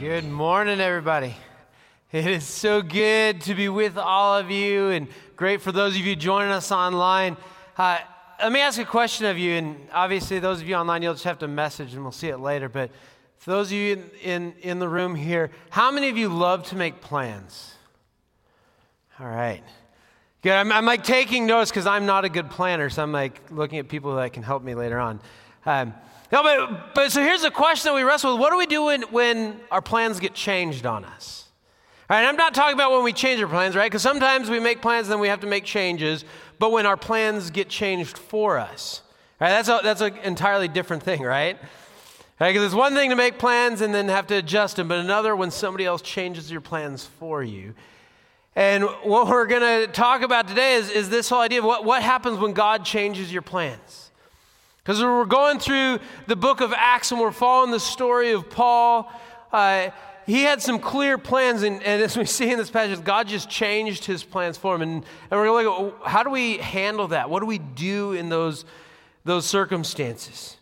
Good morning, everybody. It is so good to be with all of you, and great for those of you joining us online. Uh, let me ask a question of you, and obviously, those of you online, you'll just have to message, and we'll see it later. But for those of you in, in, in the room here, how many of you love to make plans? All right. Good. I'm, I'm like taking notes because I'm not a good planner, so I'm like looking at people that can help me later on. Um, no, but, but so here's the question that we wrestle with. What do we do when, when our plans get changed on us? All right, I'm not talking about when we change our plans, right? Because sometimes we make plans and then we have to make changes, but when our plans get changed for us, right? That's, a, that's an entirely different thing, right? Because right, it's one thing to make plans and then have to adjust them, but another when somebody else changes your plans for you. And what we're going to talk about today is, is this whole idea of what, what happens when God changes your plans. Because we're going through the book of Acts and we're following the story of Paul. Uh, he had some clear plans, and, and, as we see in this passage, God just changed his plans for him. And, and we're going to look at how do we handle that? What do we do in those, those circumstances?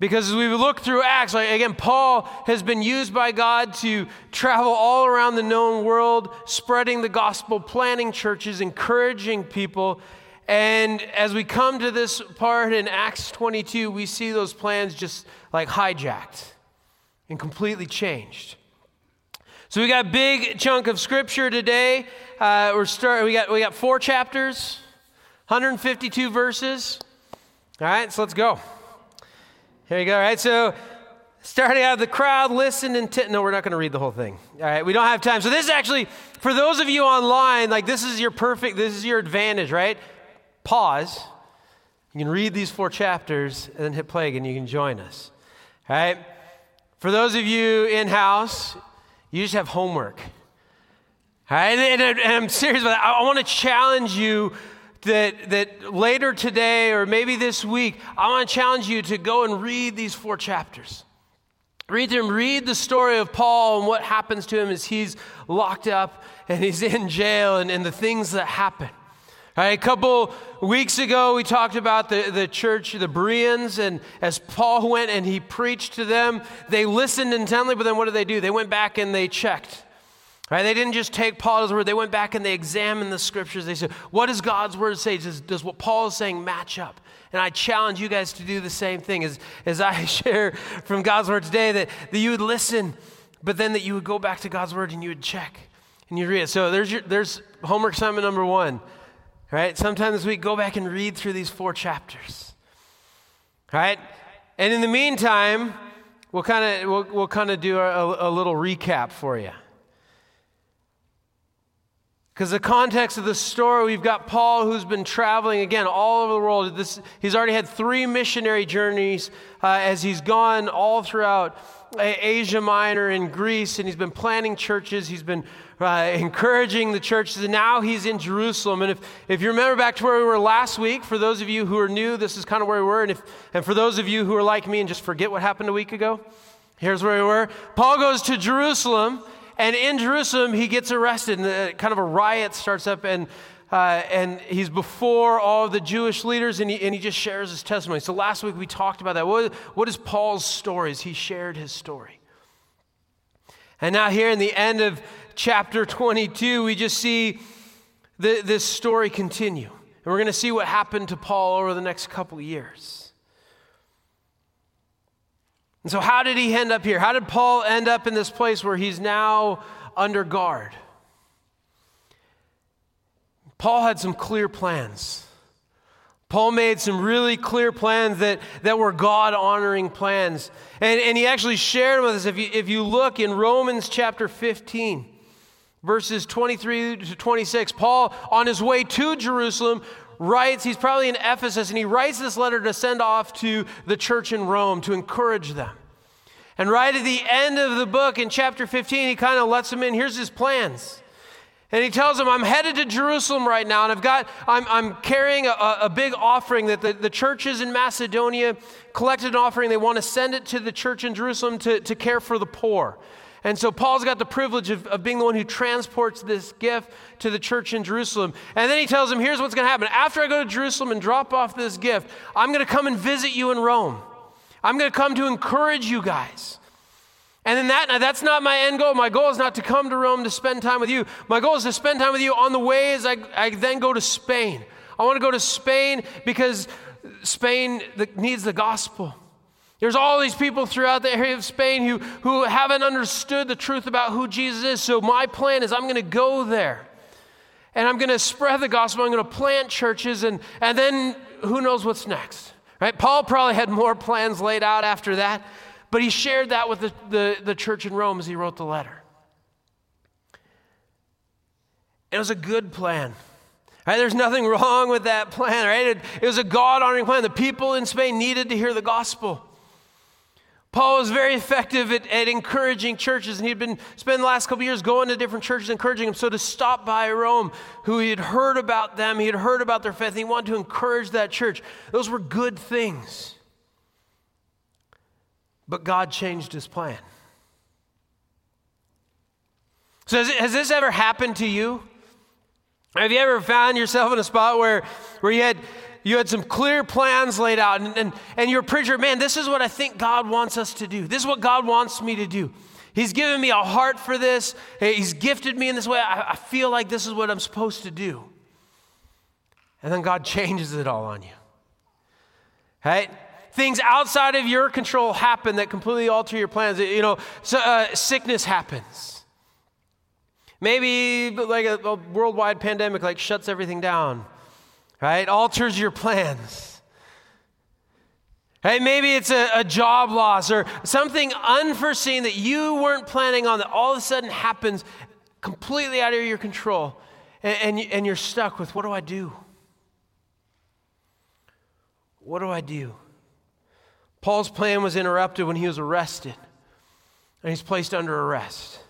Because as we look through Acts, like again, Paul has been used by God to travel all around the known world, spreading the gospel, planting churches, encouraging people. And as we come to this part in Acts 22, we see those plans just like hijacked and completely changed. So we got a big chunk of scripture today. Uh, we're start, we, got, we got four chapters, 152 verses. All right, so let's go. Here you go. All right, so starting out, the crowd listened and t- no, we're not going to read the whole thing. All right, we don't have time. So this is actually for those of you online, like this is your perfect, this is your advantage, right? Pause. You can read these four chapters and then hit play and you can join us. All right? For those of you in house, you just have homework. All right? And I'm serious about that. I, I want to challenge you that, that later today or maybe this week, I want to challenge you to go and read these four chapters. Read them, read the story of Paul and what happens to him as he's locked up and he's in jail and, and the things that happen. Right, a couple weeks ago, we talked about the, the church, the Bereans, and as Paul went and he preached to them, they listened intently, but then what did they do? They went back and they checked. Right? They didn't just take Paul's word, they went back and they examined the scriptures. They said, What does God's word say? Does, does what Paul is saying match up? And I challenge you guys to do the same thing as, as I share from God's word today that, that you would listen, but then that you would go back to God's word and you would check and you read it. So there's, your, there's homework assignment number one. Right? Sometimes we go back and read through these four chapters. Right? And in the meantime, we'll kind of we'll, we'll kind of do a, a little recap for you. Because the context of the story, we've got Paul who's been traveling again all over the world. This, he's already had three missionary journeys uh, as he's gone all throughout Asia Minor and Greece, and he's been planting churches. He's been uh, encouraging the churches, and now he's in Jerusalem. And if, if you remember back to where we were last week, for those of you who are new, this is kind of where we were. And, if, and for those of you who are like me and just forget what happened a week ago, here's where we were. Paul goes to Jerusalem, and in Jerusalem, he gets arrested, and kind of a riot starts up, and uh, and he's before all the Jewish leaders, and he, and he just shares his testimony. So last week we talked about that. What, what is Paul's story? He shared his story. And now, here in the end of chapter 22, we just see the, this story continue. And we're going to see what happened to Paul over the next couple of years. And so, how did he end up here? How did Paul end up in this place where he's now under guard? Paul had some clear plans. Paul made some really clear plans that, that were God honoring plans. And, and he actually shared with us. If you, if you look in Romans chapter 15, verses 23 to 26, Paul, on his way to Jerusalem, writes, he's probably in Ephesus, and he writes this letter to send off to the church in Rome to encourage them. And right at the end of the book, in chapter 15, he kind of lets them in. Here's his plans. And he tells them, I'm headed to Jerusalem right now, and I've got, I'm, I'm carrying a, a big offering that the, the churches in Macedonia collected an offering. They want to send it to the church in Jerusalem to, to care for the poor. And so Paul's got the privilege of, of being the one who transports this gift to the church in Jerusalem. And then he tells them, here's what's going to happen. After I go to Jerusalem and drop off this gift, I'm going to come and visit you in Rome. I'm going to come to encourage you guys. And then that, that's not my end goal. My goal is not to come to Rome to spend time with you. My goal is to spend time with you on the way as I, I then go to Spain. I want to go to Spain because Spain needs the gospel. There's all these people throughout the area of Spain who, who haven't understood the truth about who Jesus is. So my plan is I'm going to go there and I'm going to spread the gospel. I'm going to plant churches and, and then who knows what's next, right? Paul probably had more plans laid out after that. But he shared that with the, the, the church in Rome as he wrote the letter. It was a good plan. Right? There's nothing wrong with that plan, right? It, it was a God honoring plan. The people in Spain needed to hear the gospel. Paul was very effective at, at, encouraging churches, and he'd been spending the last couple years going to different churches, encouraging them. So to stop by Rome, who he had heard about them, he had heard about their faith, and he wanted to encourage that church. Those were good things. But God changed his plan. So, has, has, this ever happened to you? Have you ever found yourself in a spot where, where you, had, you had some clear plans laid out and, and, and you're preacher, man, this is what I think God wants us to do. This is what God wants me to do. He's given me a heart for this. He's gifted me in this way. I, I feel like this is what I'm supposed to do. And then God changes it all on you. Right? things outside of your control happen that completely alter your plans. You know, so, uh, sickness happens. Maybe like a, a worldwide pandemic like shuts everything down, right? Alters your plans. Right? Maybe it's a, a, job loss or something unforeseen that you weren't planning on that all of a sudden happens completely out of your control. And, and, and you're stuck with what do I do? What do I do? Paul's plan was interrupted when he was arrested, and he's placed under arrest.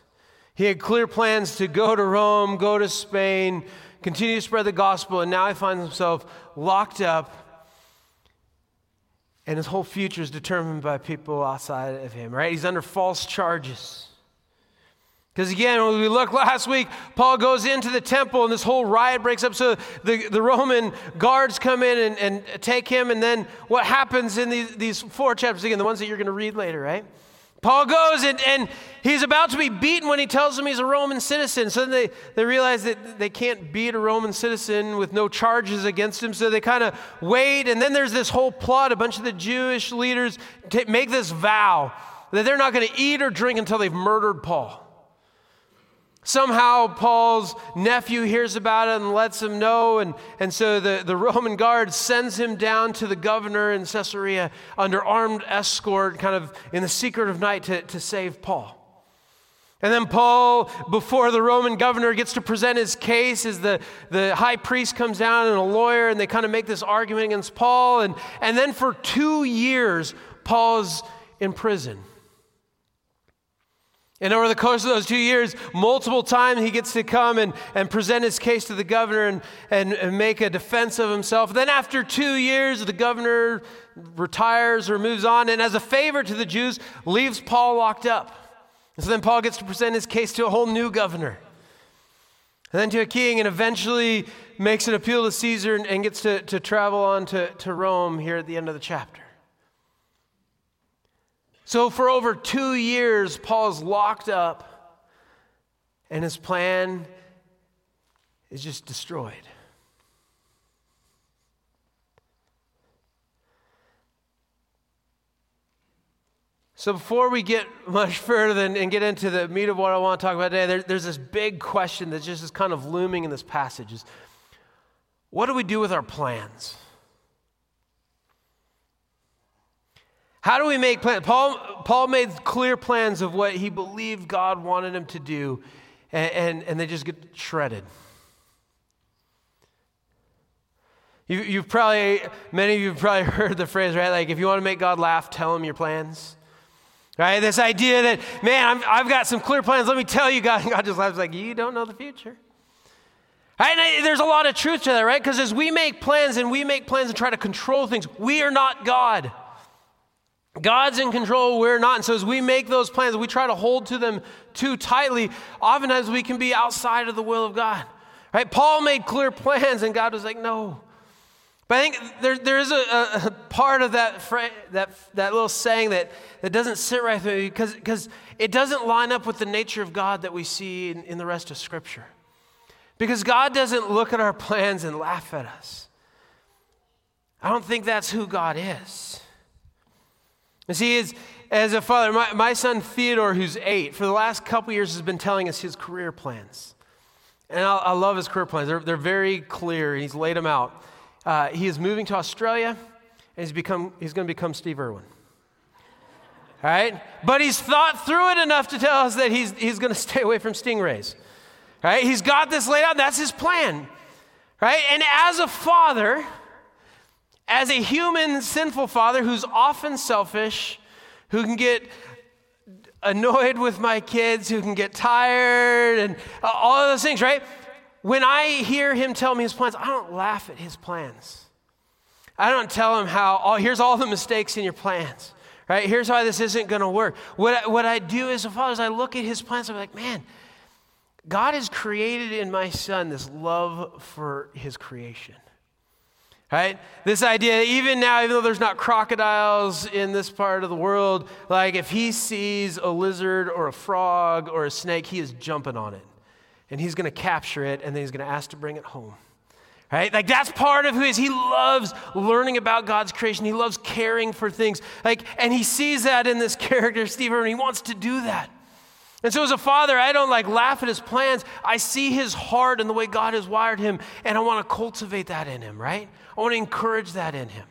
He had clear plans to go to Rome, go to Spain, continue to spread the gospel, and now he finds himself locked up, and his whole future is determined by people outside of him, right? He's under false charges. Because again, when we looked last week, Paul goes into the temple and this whole riot breaks up. So the, the Roman guards come in and, and take him. And then what happens in these, these four chapters, again, the ones that you're going to read later, right? Paul goes and, and he's about to be beaten when he tells them he's a Roman citizen. So then they, they realize that they can't beat a Roman citizen with no charges against him. So they kind of wait. And then there's this whole plot. A bunch of the Jewish leaders t- make this vow that they're not going to eat or drink until they've murdered Paul. Somehow, Paul's nephew hears about it and lets him know. And, and so the, the Roman guard sends him down to the governor in Caesarea under armed escort, kind of in the secret of night, to, to save Paul. And then Paul, before the Roman governor gets to present his case, as the, the high priest comes down and a lawyer, and they kind of make this argument against Paul. And, and then for two years, Paul's in prison. And over the course of those two years, multiple times he gets to come and, and present his case to the governor and, and, and make a defense of himself. Then, after two years, the governor retires or moves on, and as a favor to the Jews, leaves Paul locked up. And so then Paul gets to present his case to a whole new governor, and then to a king, and eventually makes an appeal to Caesar and, and gets to, to travel on to, to Rome here at the end of the chapter. So, for over two years, Paul's locked up, and his plan is just destroyed. So, before we get much further and get into the meat of what I want to talk about today, there, there's this big question that just is kind of looming in this passage: is what do we do with our plans? How do we make plans? Paul, Paul made clear plans of what he believed God wanted him to do, and, and, and they just get shredded. You, you've probably, many of you have probably heard the phrase, right? Like, if you want to make God laugh, tell him your plans. Right? This idea that, man, i have got some clear plans. Let me tell you, God. And God just laughs like, you don't know the future. Right? And there's a lot of truth to that, right? Because as we make plans and we make plans and try to control things, we are not God. God's in control, we're not. And so as we make those plans, we try to hold to them too tightly, oftentimes we can be outside of the will of God. Right? Paul made clear plans, and God was like, no. But I think there, there is a, a, part of that, that, that little saying that, that doesn't sit right with me because, because it doesn't line up with the nature of God that we see in, in the rest of Scripture. Because God doesn't look at our plans and laugh at us. I don't think that's who God is. You see, as, as a father, my, my son Theodore, who's eight, for the last couple years has been telling us his career plans. And I, I love his career plans. They're, they're very clear, and he's laid them out. Uh, he is moving to Australia, and he's, become, he's going to become Steve Irwin. All right? But he's thought through it enough to tell us that he's, he's going to stay away from stingrays. Right? He's got this laid out. That's his plan. Right? And as a father, as a human, sinful father who's often selfish, who can get annoyed with my kids, who can get tired, and all of those things, right? When I hear him tell me his plans, I don't laugh at his plans. I don't tell him how, oh, here's all the mistakes in your plans, right? Here's why this isn't going to work. What I, what I do as a father is I look at his plans, I'm like, man, God has created in my son this love for his creation. Right? This idea, even now, even though there's not crocodiles in this part of the world, like if he sees a lizard or a frog or a snake, he is jumping on it. And he's going to capture it and then he's going to ask to bring it home. Right? Like that's part of who he is. He loves learning about God's creation. He loves caring for things. Like, and he sees that in this character, Steve Irwin. He wants to do that. And so, as a father, I don't like laugh at his plans. I see his heart and the way God has wired him, and I want to cultivate that in him, right? I want to encourage that in him,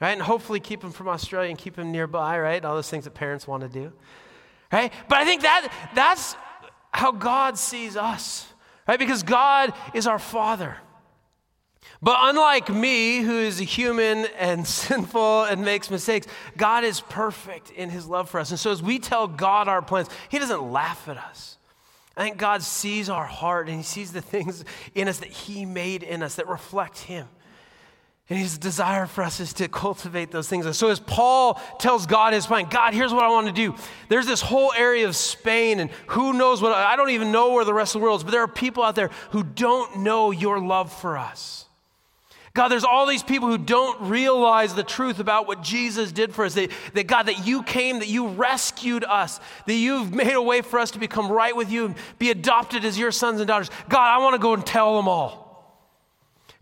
right? And hopefully keep him from Australia and keep him nearby, right? All those things that parents want to do, right? But I think that that's how God sees us, right? Because God is our father. But unlike me, who is a human and sinful and makes mistakes, God is perfect in his love for us. And so as we tell God our plans, he doesn't laugh at us. I think God sees our heart and he sees the things in us that he made in us that reflect him. And his desire for us is to cultivate those things. And so, as Paul tells God his plan, God, here's what I want to do. There's this whole area of Spain, and who knows what, I don't even know where the rest of the world is, but there are people out there who don't know your love for us. God, there's all these people who don't realize the truth about what Jesus did for us. That, that, God, that you came, that you rescued us, that you've made a way for us to become right with you and be adopted as your sons and daughters. God, I want to go and tell them all.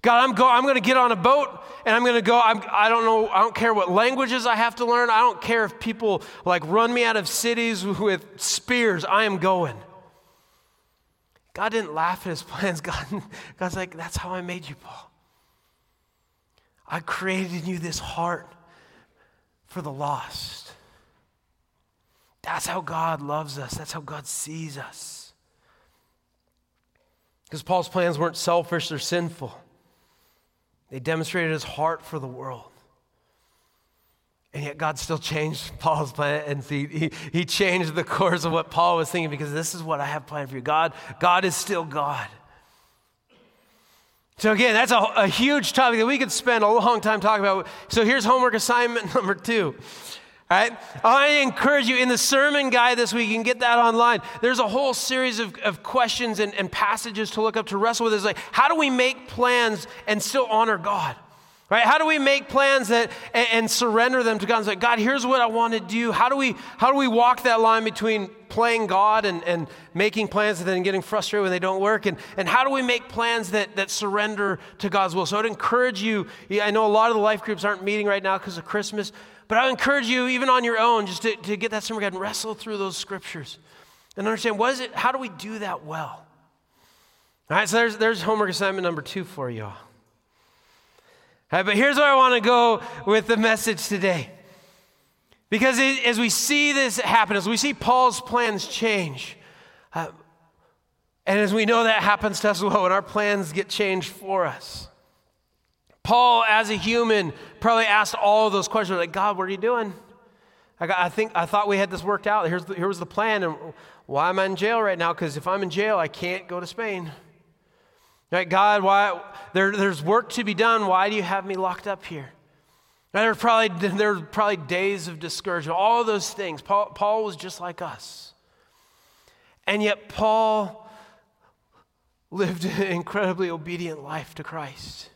God, I'm, go, I'm going to get on a boat and I'm going to go. I'm, I don't know, I don't care what languages I have to learn. I don't care if people like run me out of cities with spears. I am going. God didn't laugh at his plans. God, God's like, that's how I made you, Paul. I created in you this heart for the lost. That's how God loves us. That's how God sees us. Because Paul's plans weren't selfish or sinful, they demonstrated his heart for the world. And yet God still changed Paul's plan and he, he, he changed the course of what Paul was thinking because this is what I have planned for you. God, God is still God. So, again, that's a, a, huge topic that we could spend a long time talking about. So, here's homework assignment number two. All right? I encourage you in the sermon guide this week, you can get that online. There's a whole series of, of questions and, and passages to look up to wrestle with. It's like, how do we make plans and still honor God? Right? How do we make plans that and, and surrender them to God and say, God, here's what I want to do. How do we how do we walk that line between playing God and, and making plans and then getting frustrated when they don't work? And, and how do we make plans that, that surrender to God's will? So I'd encourage you, I know a lot of the life groups aren't meeting right now because of Christmas, but I would encourage you, even on your own, just to, to get that summer guide and wrestle through those scriptures and understand what is it, how do we do that well? All right, so there's, there's homework assignment number two for you all. Right, but here's where I want to go with the message today. Because it, as we see this happen, as we see Paul's plans change, uh, and as we know that happens to us well when our plans get changed for us, Paul, as a human, probably asked all those questions like, God, what are you doing? I, got, I think I thought we had this worked out. Here's the, here was the plan, and why am I in jail right now? Because if I'm in jail, I can't go to Spain. Right, God, why there, there's work to be done. Why do you have me locked up here? There's probably, there are probably days of discouragement, all those things. Paul, Paul was just like us. And yet, Paul lived an incredibly obedient life to Christ.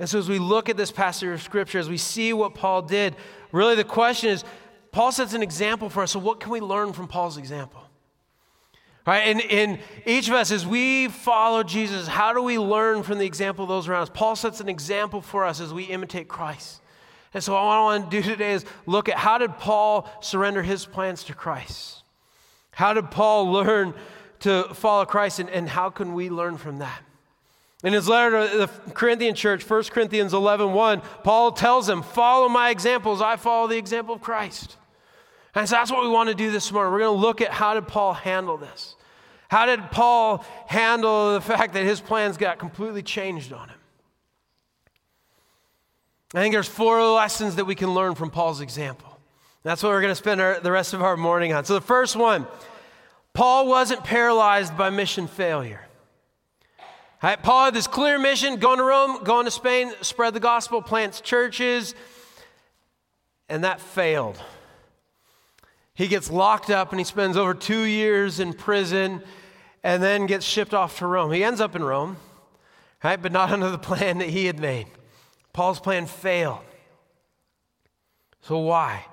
And so, as we look at this passage of scripture, as we see what Paul did, really the question is Paul sets an example for us. So, what can we learn from Paul's example? Right? And in each of us, as we follow Jesus, how do we learn from the example of those around us? Paul sets an example for us as we imitate Christ. And so, what I want to do today is look at how did Paul surrender his plans to Christ? How did Paul learn to follow Christ, and, and how can we learn from that? In his letter to the Corinthian church, 1 Corinthians 11 1, Paul tells them, Follow my examples, I follow the example of Christ. And so that's what we want to do this morning. We're going to look at how did Paul handle this? How did Paul handle the fact that his plans got completely changed on him? I think there's four lessons that we can learn from Paul's example. That's what we're going to spend our, the rest of our morning on. So, the first one Paul wasn't paralyzed by mission failure. Right, Paul had this clear mission going to Rome, going to Spain, spread the gospel, plants churches, and that failed. He gets locked up and he spends over two years in prison and then gets shipped off to Rome. He ends up in Rome, right, but not under the plan that he had made. Paul's plan failed. So, why?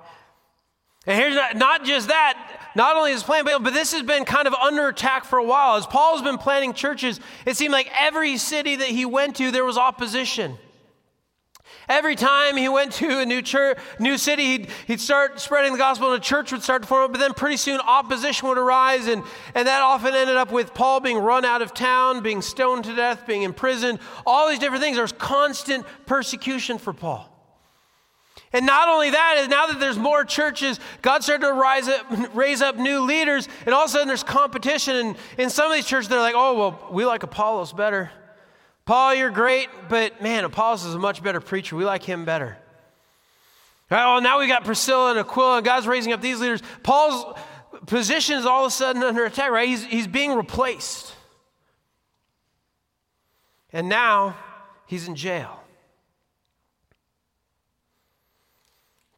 And here's not, not just that, not only his plan failed, but this has been kind of under attack for a while. As Paul's been planting churches, it seemed like every city that he went to, there was opposition. Every time he went to a new church, new city, he'd, he'd start spreading the gospel and a church would start to form. But then pretty soon opposition would arise, and, and that often ended up with Paul being run out of town, being stoned to death, being imprisoned, all these different things. There's constant persecution for Paul. And not only that, is now that there's more churches, God started to rise up, raise up new leaders, and all of a sudden there's competition. And in some of these churches, they're like, oh, well, we like Apollos better. Paul, you're great, but man, Apollos is a much better preacher. We like him better. Right, well, now we got Priscilla and Aquila, and God's raising up these leaders. Paul's position is all of a sudden under attack, right? He's, he's being replaced. And now he's in jail.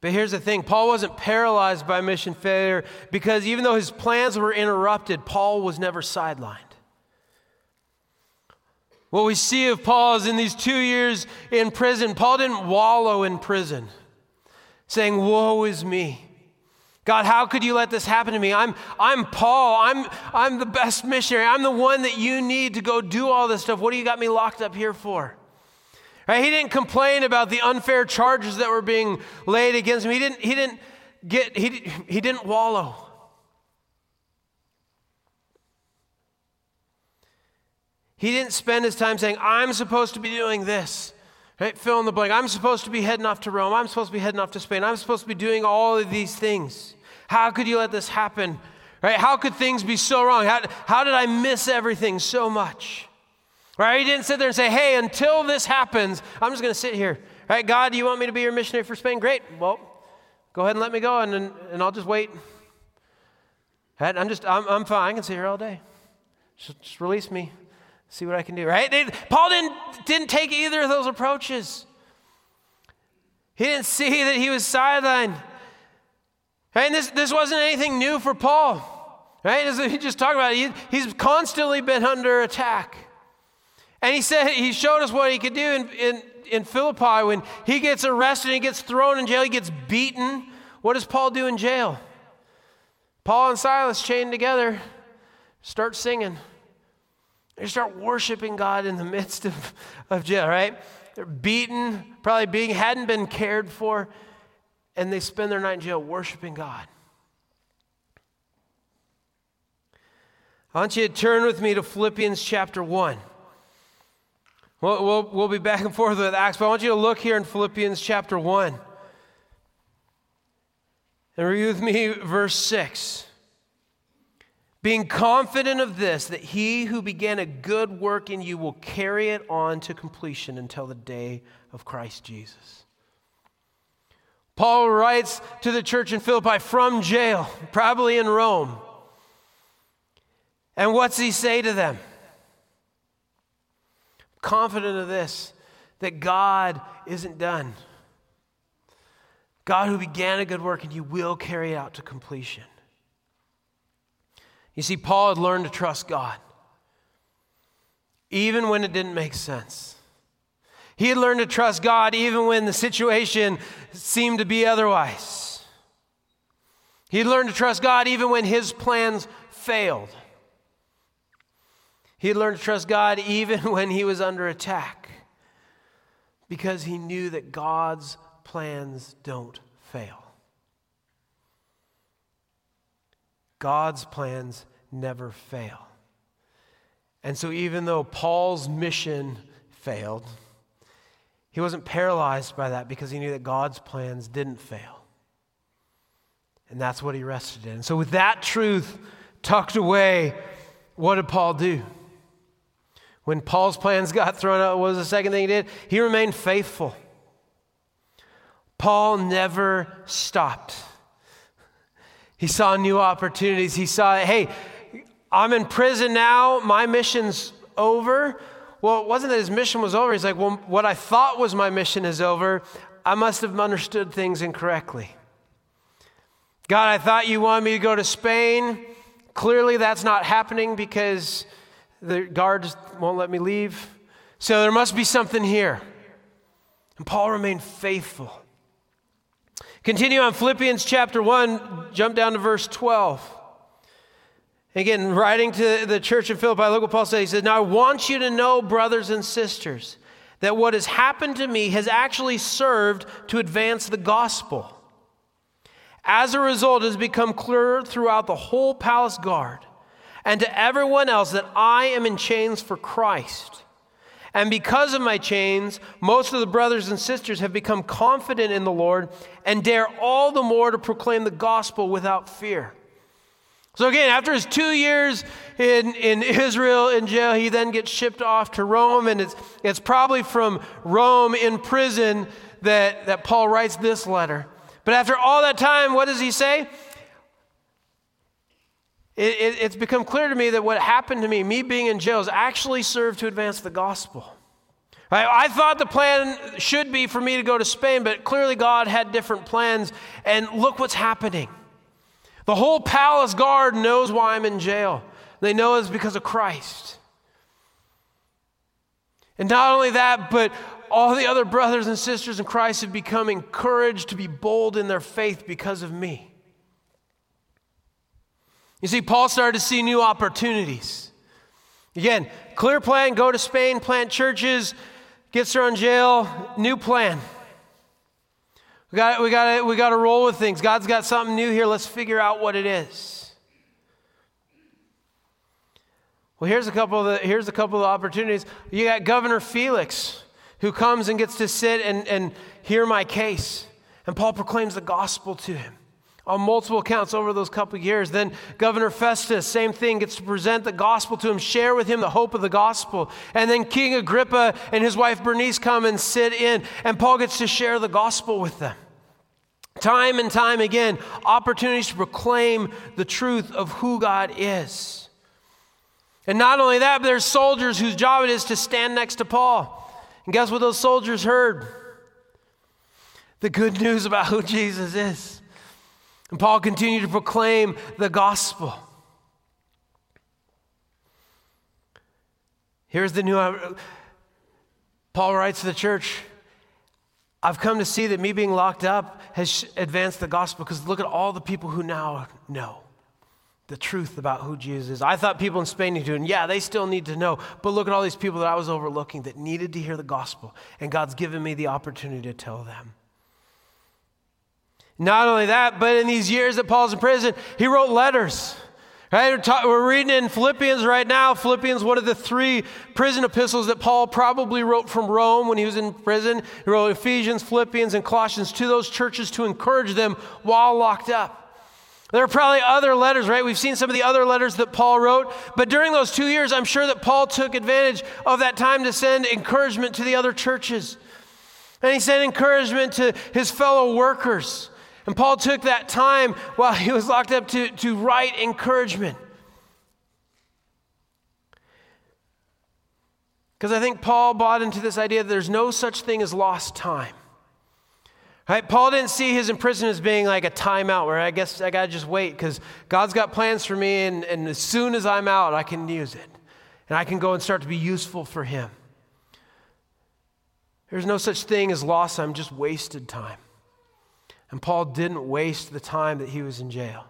But here's the thing Paul wasn't paralyzed by mission failure because even though his plans were interrupted, Paul was never sidelined. What we see of Paul is in these two years in prison, Paul didn't wallow in prison saying, Woe is me. God, how could you let this happen to me? I'm, I'm Paul. I'm, I'm the best missionary. I'm the one that you need to go do all this stuff. What do you got me locked up here for? Right? He didn't complain about the unfair charges that were being laid against him. He didn't, he didn't get, he, he didn't wallow. He didn't spend his time saying, I'm supposed to be doing this. Right? Fill in the blank. I'm supposed to be heading off to Rome. I'm supposed to be heading off to Spain. I'm supposed to be doing all of these things. How could you let this happen? Right? How could things be so wrong? How, how did I miss everything so much? Right? He didn't sit there and say, hey, until this happens, I'm just going to sit here. Right? God, do you want me to be your missionary for Spain? Great. Well, go ahead and let me go, and, and, I'll just wait. I'm just, I'm, I'm fine. I can sit here all day. Just, just release me see what I can do, right? They, Paul didn't, didn't take either of those approaches. He didn't see that he was sidelined. Right? And this, this wasn't anything new for Paul. Right? As he just talked about, he, he's constantly been under attack. And he said he showed us what he could do in, in, in Philippi when he gets arrested, he gets thrown in jail, he gets beaten. What does Paul do in jail? Paul and Silas chained together, start singing. They start worshiping God in the midst of, of jail, right? They're beaten, probably being hadn't been cared for, and they spend their night in jail worshiping God. I want you to turn with me to Philippians chapter 1. We'll, we'll, we'll be back and forth with Acts, but I want you to look here in Philippians chapter 1. And read with me verse 6 being confident of this, that he who began a good work in you will carry it on to completion until the day of Christ Jesus. Paul writes to the church in Philippi from jail, probably in Rome. And what's he say to them? Confident of this, that God isn't done. God who began a good work and you will carry it out to completion. You see, Paul had learned to trust God, even when it didn't make sense. He had learned to trust God even when the situation seemed to be otherwise. He had learned to trust God even when his plans failed. He had learned to trust God even when he was under attack because he knew that God's plans don't fail. God's plans never fail. And so, even though Paul's mission failed, he wasn't paralyzed by that because he knew that God's plans didn't fail. And that's what he rested in. So, with that truth tucked away, what did Paul do? When Paul's plans got thrown out, what was the second thing he did? He remained faithful. Paul never stopped. He saw new opportunities. He saw, hey, I'm in prison now. My mission's over. Well, it wasn't that his mission was over. He's like, well, what I thought was my mission is over. I must have understood things incorrectly. God, I thought you wanted me to go to Spain. Clearly, that's not happening because the guards won't let me leave. So there must be something here. And Paul remained faithful. Continue on Philippians chapter 1, jump down to verse 12. Again, writing to the church of Philippi, look what Paul said. He said, Now I want you to know, brothers and sisters, that what has happened to me has actually served to advance the gospel. As a result, it has become clear throughout the whole palace guard and to everyone else that I am in chains for Christ. And because of my chains, most of the brothers and sisters have become confident in the Lord and dare all the more to proclaim the gospel without fear. So, again, after his two years in, in Israel in jail, he then gets shipped off to Rome. And it's, it's probably from Rome in prison that, that Paul writes this letter. But after all that time, what does he say? It, it, it's become clear to me that what happened to me, me being in jail, has actually served to advance the gospel. I, I thought the plan should be for me to go to Spain, but clearly God had different plans. And look what's happening. The whole palace guard knows why I'm in jail. They know it's because of Christ. And not only that, but all the other brothers and sisters in Christ have become encouraged to be bold in their faith because of me. You see, Paul started to see new opportunities. Again, clear plan go to Spain, plant churches, gets thrown in jail, new plan. We got, we, got, we got to roll with things. God's got something new here. Let's figure out what it is. Well, here's a couple of the, here's a couple of opportunities. You got Governor Felix, who comes and gets to sit and, and hear my case. And Paul proclaims the gospel to him on multiple accounts over those couple years. Then Governor Festus, same thing, gets to present the gospel to him, share with him the hope of the gospel. And then King Agrippa and his wife Bernice come and sit in, and Paul gets to share the gospel with them. Time and time again, opportunities to proclaim the truth of who God is. And not only that, but there's soldiers whose job it is to stand next to Paul. And guess what those soldiers heard? The good news about who Jesus is. And Paul continued to proclaim the gospel. Here's the new uh, Paul writes to the church I've come to see that me being locked up has advanced the gospel because look at all the people who now know the truth about who Jesus is. I thought people in Spain needed to, and yeah, they still need to know. But look at all these people that I was overlooking that needed to hear the gospel, and God's given me the opportunity to tell them. Not only that, but in these years that Paul's in prison, he wrote letters. Right? We're reading in Philippians right now. Philippians, one of the three prison epistles that Paul probably wrote from Rome when he was in prison. He wrote Ephesians, Philippians, and Colossians to those churches to encourage them while locked up. There are probably other letters, right? We've seen some of the other letters that Paul wrote, but during those two years, I'm sure that Paul took advantage of that time to send encouragement to the other churches. And he sent encouragement to his fellow workers. And Paul took that time while he was locked up to, to write encouragement. Because I think Paul bought into this idea that there's no such thing as lost time. Right? Paul didn't see his imprisonment as being like a timeout where I guess I got to just wait because God's got plans for me, and, and as soon as I'm out, I can use it. And I can go and start to be useful for him. There's no such thing as lost time, just wasted time. And Paul didn't waste the time that he was in jail.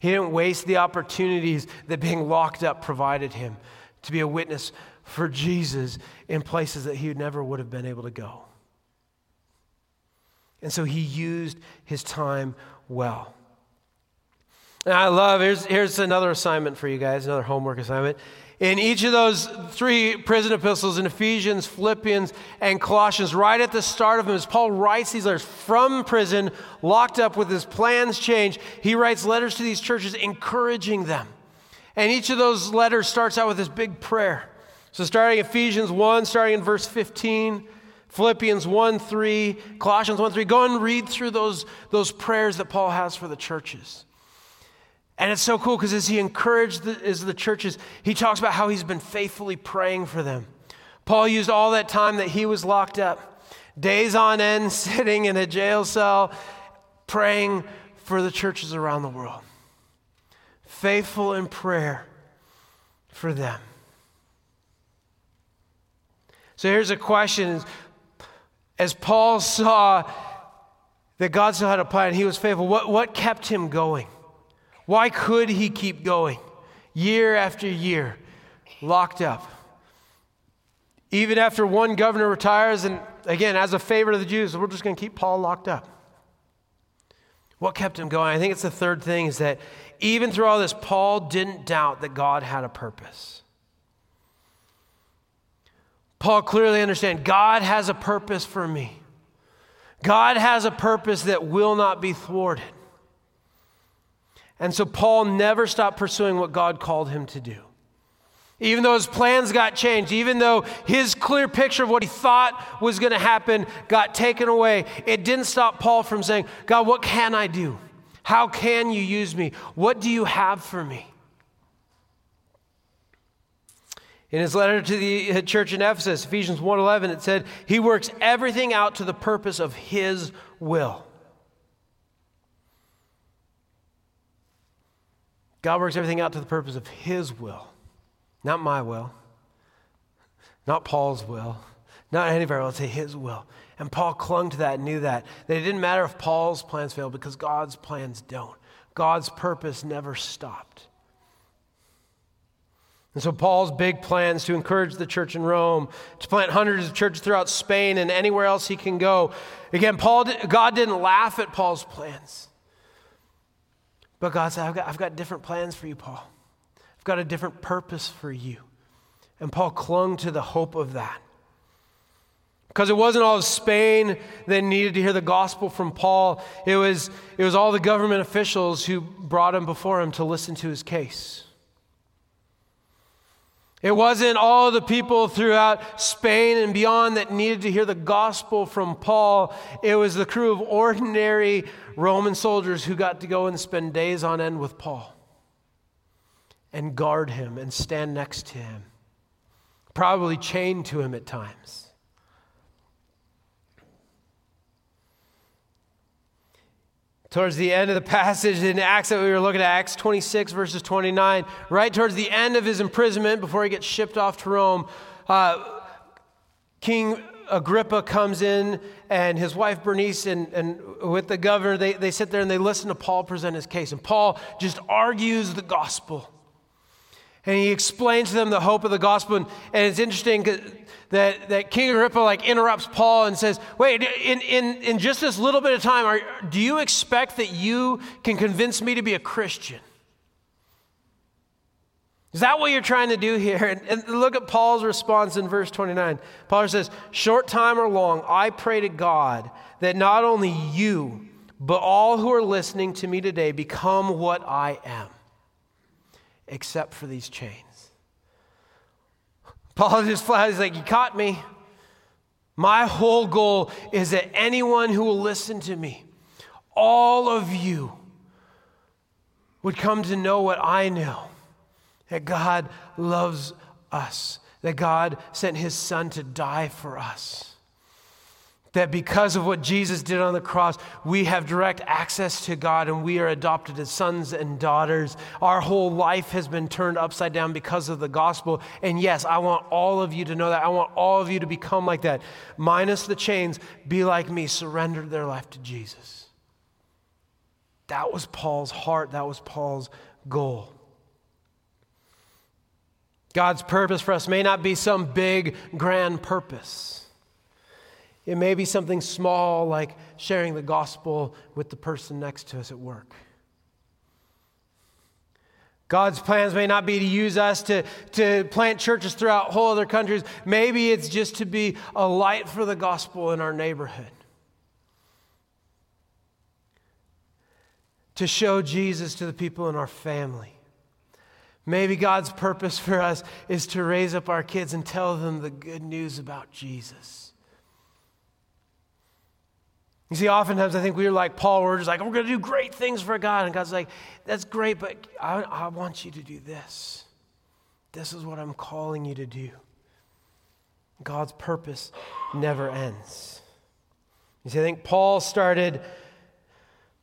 He didn't waste the opportunities that being locked up provided him to be a witness for Jesus in places that he never would have been able to go. And so he used his time well. And I love, here's, here's another assignment for you guys, another homework assignment. In each of those three prison epistles, in Ephesians, Philippians, and Colossians, right at the start of them, as Paul writes these letters from prison, locked up with his plans changed, he writes letters to these churches encouraging them. And each of those letters starts out with this big prayer. So, starting Ephesians 1, starting in verse 15, Philippians 1 3, Colossians 1 3, go and read through those, those prayers that Paul has for the churches. And it's so cool because as he encouraged the, as the churches, he talks about how he's been faithfully praying for them. Paul used all that time that he was locked up, days on end, sitting in a jail cell, praying for the churches around the world. Faithful in prayer for them. So here's a question. As Paul saw that God still had a plan, he was faithful. What, what kept him going? Why could he keep going year after year, locked up? Even after one governor retires, and again, as a favor to the Jews, we're just going to keep Paul locked up. What kept him going? I think it's the third thing is that even through all this, Paul didn't doubt that God had a purpose. Paul clearly understands God has a purpose for me. God has a purpose that will not be thwarted. And so Paul never stopped pursuing what God called him to do. Even though his plans got changed, even though his clear picture of what he thought was going to happen got taken away, it didn't stop Paul from saying, God, what can I do? How can you use me? What do you have for me? In his letter to the uh, church in Ephesus, Ephesians 1:11, it said, "He works everything out to the purpose of his will." God works everything out to the purpose of His will, not my will, not Paul's will, not any of our will, it's His will. And Paul clung to that and knew that. That it didn't matter if Paul's plans failed because God's plans don't. God's purpose never stopped. And so, Paul's big plans to encourage the church in Rome, to plant hundreds of churches throughout Spain and anywhere else he can go. Again, Paul, God didn't laugh at Paul's plans. But God said, I've got, I've got different plans for you, Paul. I've got a different purpose for you. And Paul clung to the hope of that. Because it wasn't all of Spain that needed to hear the gospel from Paul, it was, it was all the government officials who brought him before him to listen to his case. It wasn't all the people throughout Spain and beyond that needed to hear the gospel from Paul. It was the crew of ordinary Roman soldiers who got to go and spend days on end with Paul and guard him and stand next to him, probably chained to him at times. Towards the end of the passage in Acts that we were looking at, Acts 26, verses 29, right towards the end of his imprisonment, before he gets shipped off to Rome, uh, King Agrippa comes in and his wife Bernice and, and with the governor, they, they sit there and they listen to Paul present his case. And Paul just argues the gospel. And he explains to them the hope of the gospel. And, it's interesting that, that King Agrippa like interrupts Paul and says, wait, in, in, in just this little bit of time, are, do you expect that you can convince me to be a Christian? Is that what you're trying to do here? And, and, look at Paul's response in verse 29. Paul says, Short time or long, I pray to God that not only you, but all who are listening to me today become what I am, except for these chains. Paul just flat, he's like, You caught me. My whole goal is that anyone who will listen to me, all of you, would come to know what I know that God loves us, that God sent his son to die for us, that because of what Jesus did on the cross, we have direct access to God and we are adopted as sons and daughters. Our whole life has been turned upside down because of the gospel. And yes, I want all of you to know that. I want all of you to become like that. Minus the chains, be like me, surrender their life to Jesus. That was Paul's heart, that was Paul's goal. God's purpose for us may not be some big, grand purpose. It may be something small like sharing the gospel with the person next to us at work. God's plans may not be to use us to, to plant churches throughout whole other countries. Maybe it's just to be a light for the gospel in our neighborhood. To show Jesus to the people in our family. Maybe God's purpose for us is to raise up our kids and tell them the good news about Jesus. You see, oftentimes I think we're like Paul, we're just like, we're going to do great things for God. And God's like, that's great, but I, I want you to do this. This is what I'm calling you to do. God's purpose never ends. You see, I think Paul started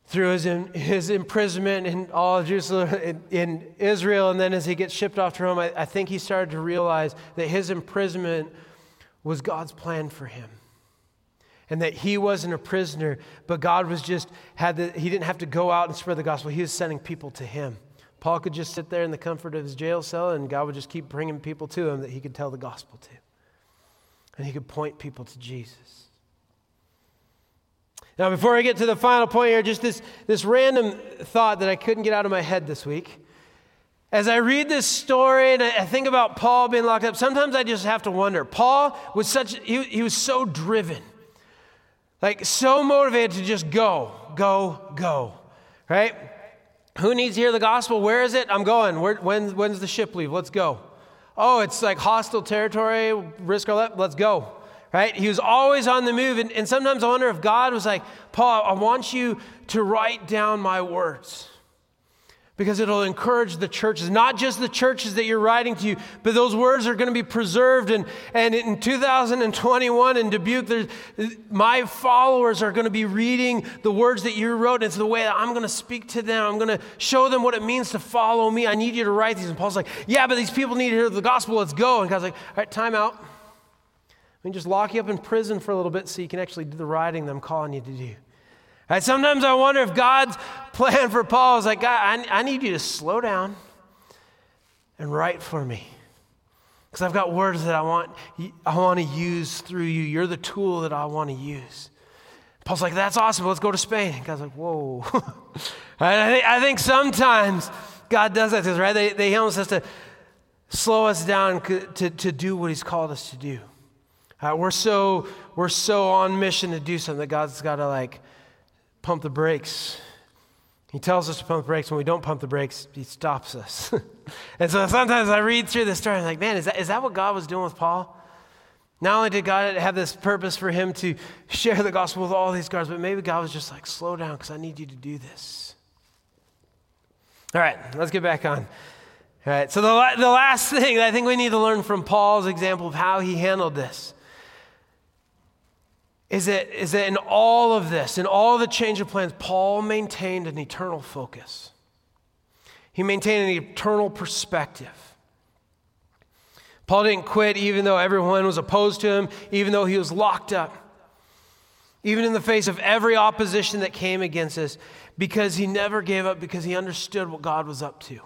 through his, his imprisonment in all of Jerusalem, in, in Israel, and then as he gets shipped off to Rome, I, I think he started to realize that his imprisonment was God's plan for him and that he wasn't a prisoner, but God was just had the, he didn't have to go out and spread the gospel. He was sending people to him. Paul could just sit there in the comfort of his jail cell, and God would just keep bringing people to him that he could tell the gospel to, and he could point people to Jesus. Now, before I get to the final point here, just this, this random thought that I couldn't get out of my head this week. As I read this story and I think about Paul being locked up, sometimes I just have to wonder. Paul was such, he, he was so driven. Like, so motivated to just go, go, go, right? Who needs to hear the gospel? Where is it? I'm going. Where, when, when's the ship leave? Let's go. Oh, it's like hostile territory, risk our life. Let's go. Right? He was always on the move. And, and sometimes I wonder if God was like, Paul, I want you to write down my words because it'll encourage the churches, not just the churches that you're writing to, but those words are going to be preserved. And, and in 2021 in Dubuque, my followers are going to be reading the words that you wrote. And It's the way that I'm going to speak to them. I'm going to show them what it means to follow me. I need you to write these. And Paul's like, yeah, but these people need to hear the gospel. Let's go. And God's like, all right, time out. Let me just lock you up in prison for a little bit so you can actually do the writing that I'm calling you to do. Right, sometimes I wonder if God's plan for Paul is like, God, I, I need you to slow down and write for me. Because I've got words that I want, I want to use through you. You're the tool that I want to use. Paul's like, that's awesome. Let's go to Spain. And God's like, whoa. I, think, I think sometimes God does that to us, right? They, they, he almost has to slow us down to, to do what he's called us to do. Uh, we're, so, we're so on mission to do something that God's got to like pump the brakes. He tells us to pump the brakes. When we don't pump the brakes, he stops us. and so sometimes I read through this story I'm like, man, is that, is that what God was doing with Paul? Not only did God have this purpose for him to share the gospel with all these guys, but maybe God was just like, slow down because I need you to do this. All right, let's get back on. All right, so the, the last thing I think we need to learn from Paul's example of how he handled this is that, is that in all of this, in all the change of plans, Paul maintained an eternal focus. He maintained an eternal perspective. Paul didn't quit even though everyone was opposed to him, even though he was locked up, even in the face of every opposition that came against us, because he never gave up, because he understood what God was up to.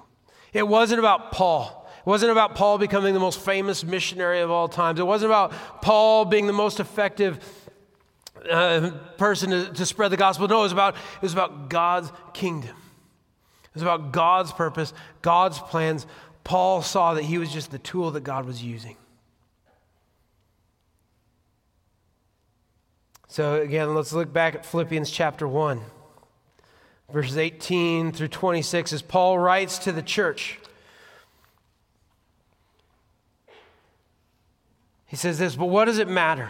It wasn't about Paul. It wasn't about Paul becoming the most famous missionary of all times. It wasn't about Paul being the most effective uh, person to, to spread the gospel. No, it was, about, it was about God's kingdom. It was about God's purpose, God's plans. Paul saw that he was just the tool that God was using. So, again, let's look back at Philippians chapter 1, verses 18 through 26, as Paul writes to the church. He says this, but what does it matter?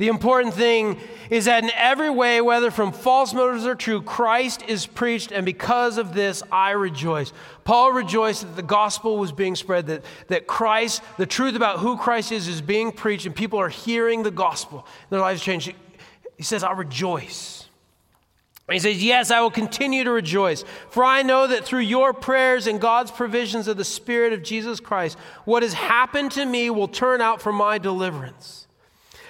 The important thing is that in every way, whether from false motives or true, Christ is preached, and because of this, I rejoice. Paul rejoiced that the gospel was being spread, that, that Christ, the truth about who Christ is, is being preached, and people are hearing the gospel, their lives change. He says, I rejoice. He says, Yes, I will continue to rejoice, for I know that through your prayers and God's provisions of the Spirit of Jesus Christ, what has happened to me will turn out for my deliverance.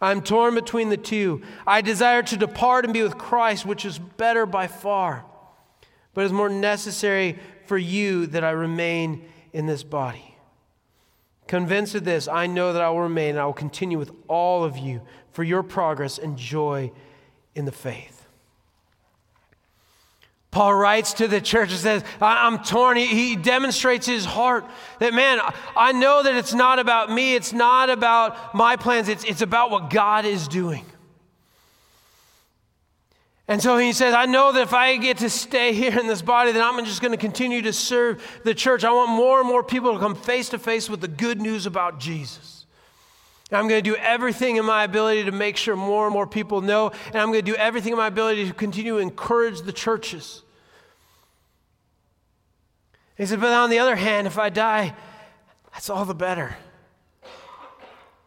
I'm torn between the two. I desire to depart and be with Christ, which is better by far. But is more necessary for you that I remain in this body. Convinced of this, I know that I will remain and I will continue with all of you for your progress and joy in the faith. Paul writes to the church and says, I'm torn. He, he, demonstrates his heart that, man, I know that it's not about me. It's not about my plans. It's, it's about what God is doing. And so he says, I know that if I get to stay here in this body, then I'm just going to continue to serve the church. I want more and more people to come face to face with the good news about Jesus. And I'm going to do everything in my ability to make sure more and more people know, and I'm going to do everything in my ability to continue to encourage the churches. He said, but on the other hand, if I die, that's all the better.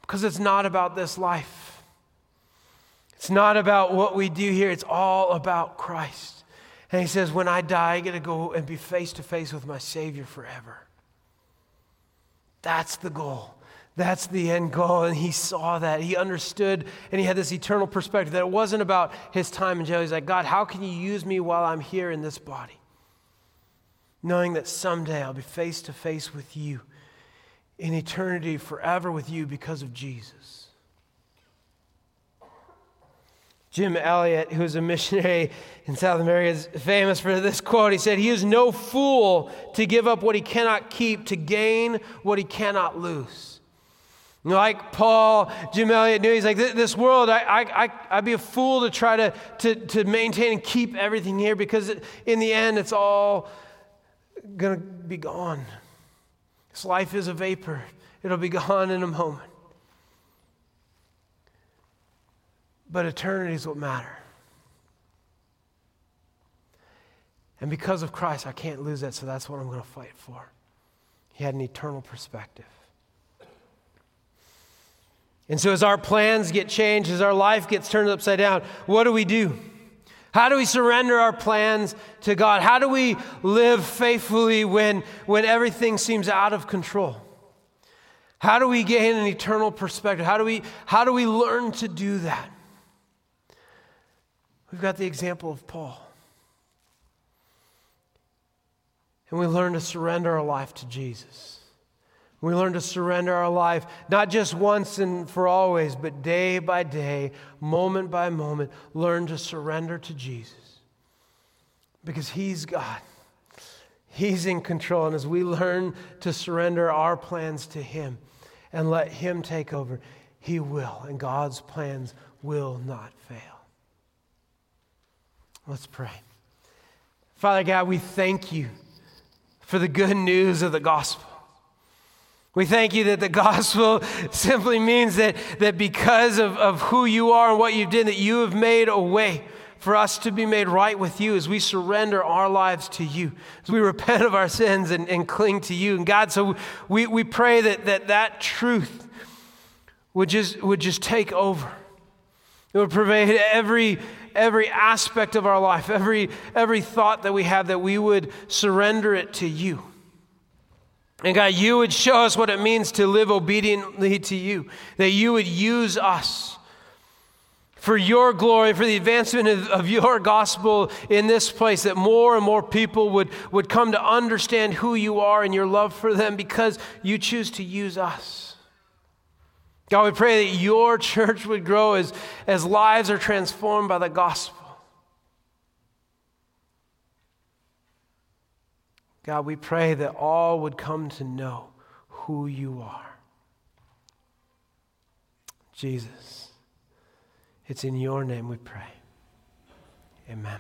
Because it's not about this life. It's not about what we do here, it's all about Christ. And he says, when I die, I get to go and be face to face with my Savior forever. That's the goal. That's the end goal. And he saw that. He understood and he had this eternal perspective that it wasn't about his time in jail. He's like, God, how can you use me while I'm here in this body? Knowing that someday I'll be face to face with you in eternity, forever with you because of Jesus. Jim Elliot, who was a missionary in South America, is famous for this quote. He said, He is no fool to give up what he cannot keep to gain what he cannot lose. Like Paul, Jim Elliot knew, he's like, this world, I, I, I'd be a fool to try to, to, to maintain and keep everything here because in the end, it's all going to be gone. This life is a vapor, it'll be gone in a moment. But eternity is what matters. And because of Christ, I can't lose that, so that's what I'm going to fight for. He had an eternal perspective. And so, as our plans get changed, as our life gets turned upside down, what do we do? How do we surrender our plans to God? How do we live faithfully when, when everything seems out of control? How do we gain an eternal perspective? How do we, how do we learn to do that? We've got the example of Paul. And we learn to surrender our life to Jesus. We learn to surrender our life, not just once and for always, but day by day, moment by moment, learn to surrender to Jesus. Because He's God, He's in control. And as we learn to surrender our plans to Him and let Him take over, He will, and God's plans will not fail. Let's pray. Father God, we thank you for the good news of the gospel. We thank you that the gospel simply means that, that because of, of who you are and what you did, that you have made a way for us to be made right with you as we surrender our lives to you, as we repent of our sins and, and cling to you. And God, so we, we pray that, that that truth would just, would just take over. It would pervade every, every aspect of our life, every, every thought that we have, that we would surrender it to you. And God, you would show us what it means to live obediently to you, that you would use us for your glory, for the advancement of, of, your gospel in this place, that more and more people would, would come to understand who you are and your love for them because you choose to use us. God, we pray that your church would grow as, as lives are transformed by the gospel. God, we pray that all would come to know who you are. Jesus, it's in your name we pray. Amen.